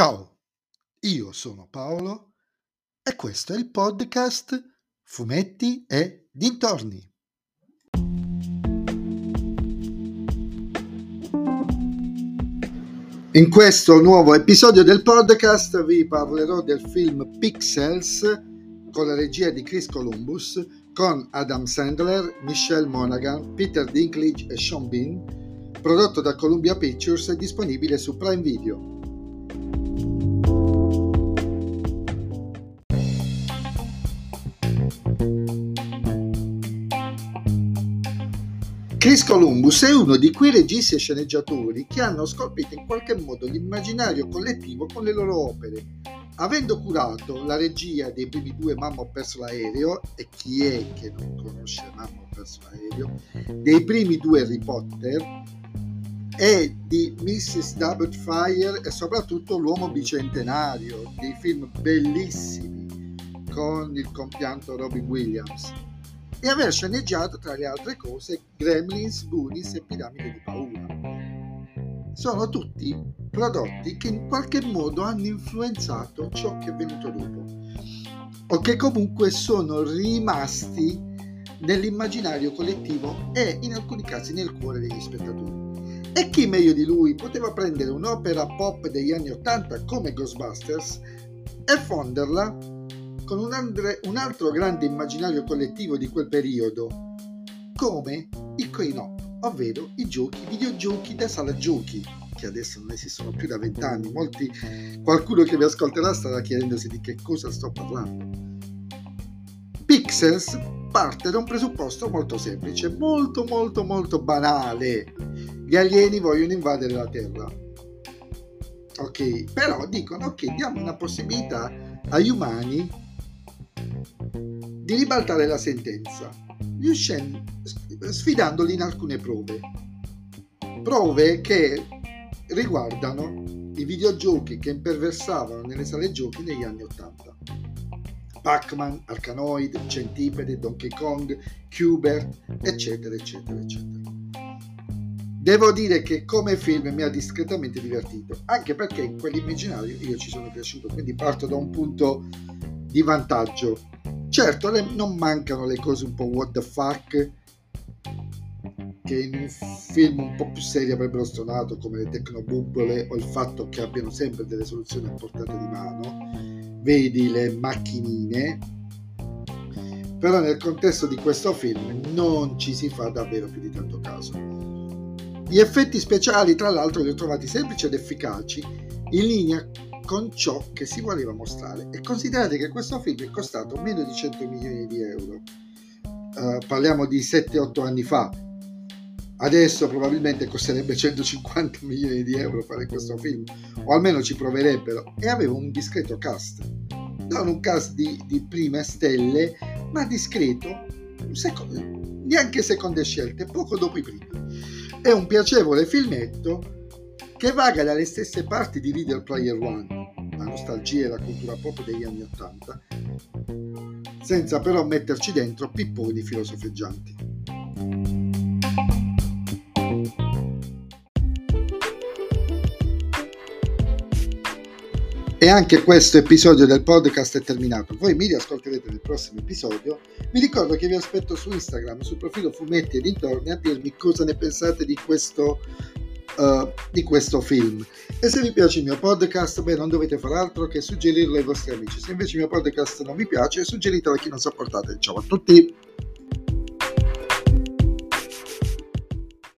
Ciao, io sono Paolo e questo è il podcast Fumetti e Dintorni. In questo nuovo episodio del podcast vi parlerò del film Pixels con la regia di Chris Columbus con Adam Sandler, Michelle Monaghan, Peter Dinklage e Sean Bean, prodotto da Columbia Pictures e disponibile su Prime Video. Chris Columbus è uno di quei registi e sceneggiatori che hanno scolpito in qualche modo l'immaginario collettivo con le loro opere. Avendo curato la regia dei primi due Mamma ho perso l'aereo, e chi è che non conosce Mamma ho perso l'aereo, dei primi due Harry Potter, e di Mrs. Doubtfire e soprattutto L'uomo bicentenario, dei film bellissimi con il compianto Robin Williams e aver sceneggiato tra le altre cose Gremlins, Goonies e Piramide di Paura. Sono tutti prodotti che in qualche modo hanno influenzato ciò che è venuto dopo o che comunque sono rimasti nell'immaginario collettivo e in alcuni casi nel cuore degli spettatori. E chi meglio di lui poteva prendere un'opera pop degli anni 80 come Ghostbusters e fonderla con un, andre, un altro grande immaginario collettivo di quel periodo, come il coin-op, ovvero i giochi, videogiochi da sala giochi, che adesso non esistono più da vent'anni. Molti, qualcuno che mi ascolterà starà chiedendosi di che cosa sto parlando. Pixels parte da un presupposto molto semplice, molto molto molto banale. Gli alieni vogliono invadere la Terra. Ok, però dicono ok, diamo una possibilità agli umani di ribaltare la sentenza, sfidandoli in alcune prove. Prove che riguardano i videogiochi che imperversavano nelle sale giochi negli anni 80. Pac-Man, Arcanoid, Centipede, Donkey Kong, Qbert, eccetera, eccetera, eccetera. Devo dire che come film mi ha discretamente divertito, anche perché in quell'immaginario io ci sono cresciuto, quindi parto da un punto di vantaggio Certo, non mancano le cose un po' what the fuck che in un film un po' più serio avrebbero stonato come le tecnobubbole o il fatto che abbiano sempre delle soluzioni a portata di mano. Vedi le macchinine. Però nel contesto di questo film non ci si fa davvero più di tanto caso. Gli effetti speciali tra l'altro li ho trovati semplici ed efficaci in linea con ciò che si voleva mostrare. E considerate che questo film è costato meno di 100 milioni di euro. Uh, parliamo di 7-8 anni fa. Adesso probabilmente costerebbe 150 milioni di euro fare questo film, o almeno ci proverebbero. E aveva un discreto cast. Non un cast di, di prime stelle, ma discreto, secondo, neanche seconde scelte, poco dopo i primi. È un piacevole filmetto che vaga dalle stesse parti di Reader Player One la nostalgia e la cultura pop degli anni Ottanta, senza però metterci dentro pipponi filosofeggianti. E anche questo episodio del podcast è terminato. Voi mi riascolterete nel prossimo episodio. Vi ricordo che vi aspetto su Instagram, sul profilo Fumetti e dintorni, a dirmi cosa ne pensate di questo uh, di questo film. E se vi piace il mio podcast, beh, non dovete fare altro che suggerirlo ai vostri amici. Se invece il mio podcast non vi piace, suggeritelo a chi non sopportate. Ciao a tutti!